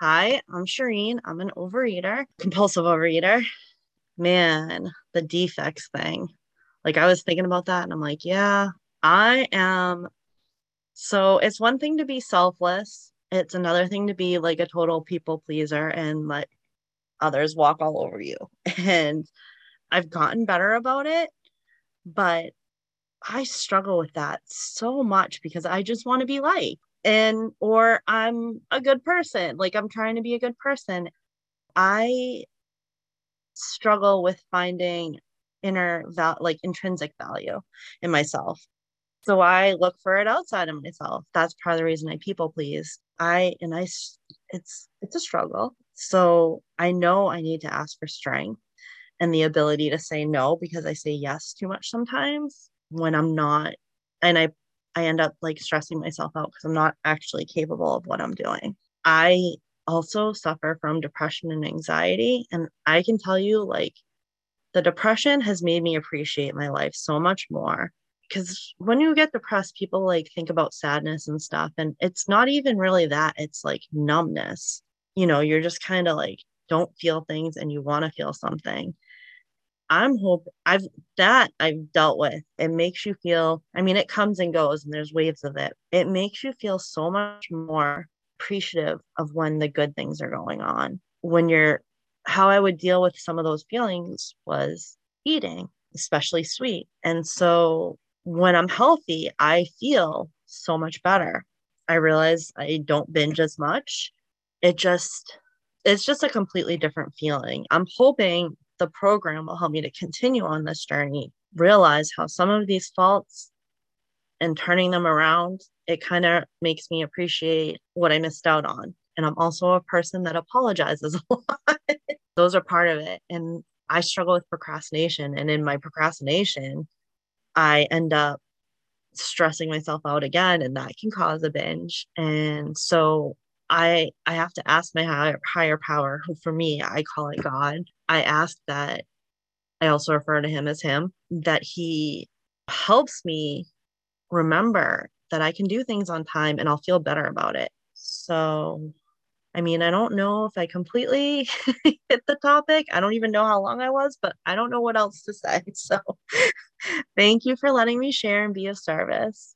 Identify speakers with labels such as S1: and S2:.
S1: Hi, I'm Shereen. I'm an overeater, compulsive overeater. Man, the defects thing. Like I was thinking about that and I'm like, yeah, I am. So it's one thing to be selfless. It's another thing to be like a total people pleaser and let others walk all over you. And I've gotten better about it, but I struggle with that so much because I just want to be liked and or I'm a good person, like I'm trying to be a good person. I struggle with finding inner val like intrinsic value in myself. So I look for it outside of myself. That's part of the reason I people please. I and I it's it's a struggle. So I know I need to ask for strength and the ability to say no because I say yes too much sometimes when I'm not and I I end up like stressing myself out because I'm not actually capable of what I'm doing. I also suffer from depression and anxiety. And I can tell you, like, the depression has made me appreciate my life so much more. Because when you get depressed, people like think about sadness and stuff. And it's not even really that, it's like numbness. You know, you're just kind of like, don't feel things and you want to feel something. I'm hope I've that I've dealt with. It makes you feel, I mean, it comes and goes and there's waves of it. It makes you feel so much more appreciative of when the good things are going on. When you're how I would deal with some of those feelings was eating, especially sweet. And so when I'm healthy, I feel so much better. I realize I don't binge as much. It just it's just a completely different feeling. I'm hoping the program will help me to continue on this journey, realize how some of these faults and turning them around, it kind of makes me appreciate what I missed out on. And I'm also a person that apologizes a lot. Those are part of it. And I struggle with procrastination. And in my procrastination, I end up stressing myself out again, and that can cause a binge. And so I I have to ask my higher higher power, who for me I call it God. I ask that I also refer to him as him, that he helps me remember that I can do things on time and I'll feel better about it. So I mean, I don't know if I completely hit the topic. I don't even know how long I was, but I don't know what else to say. So thank you for letting me share and be of service.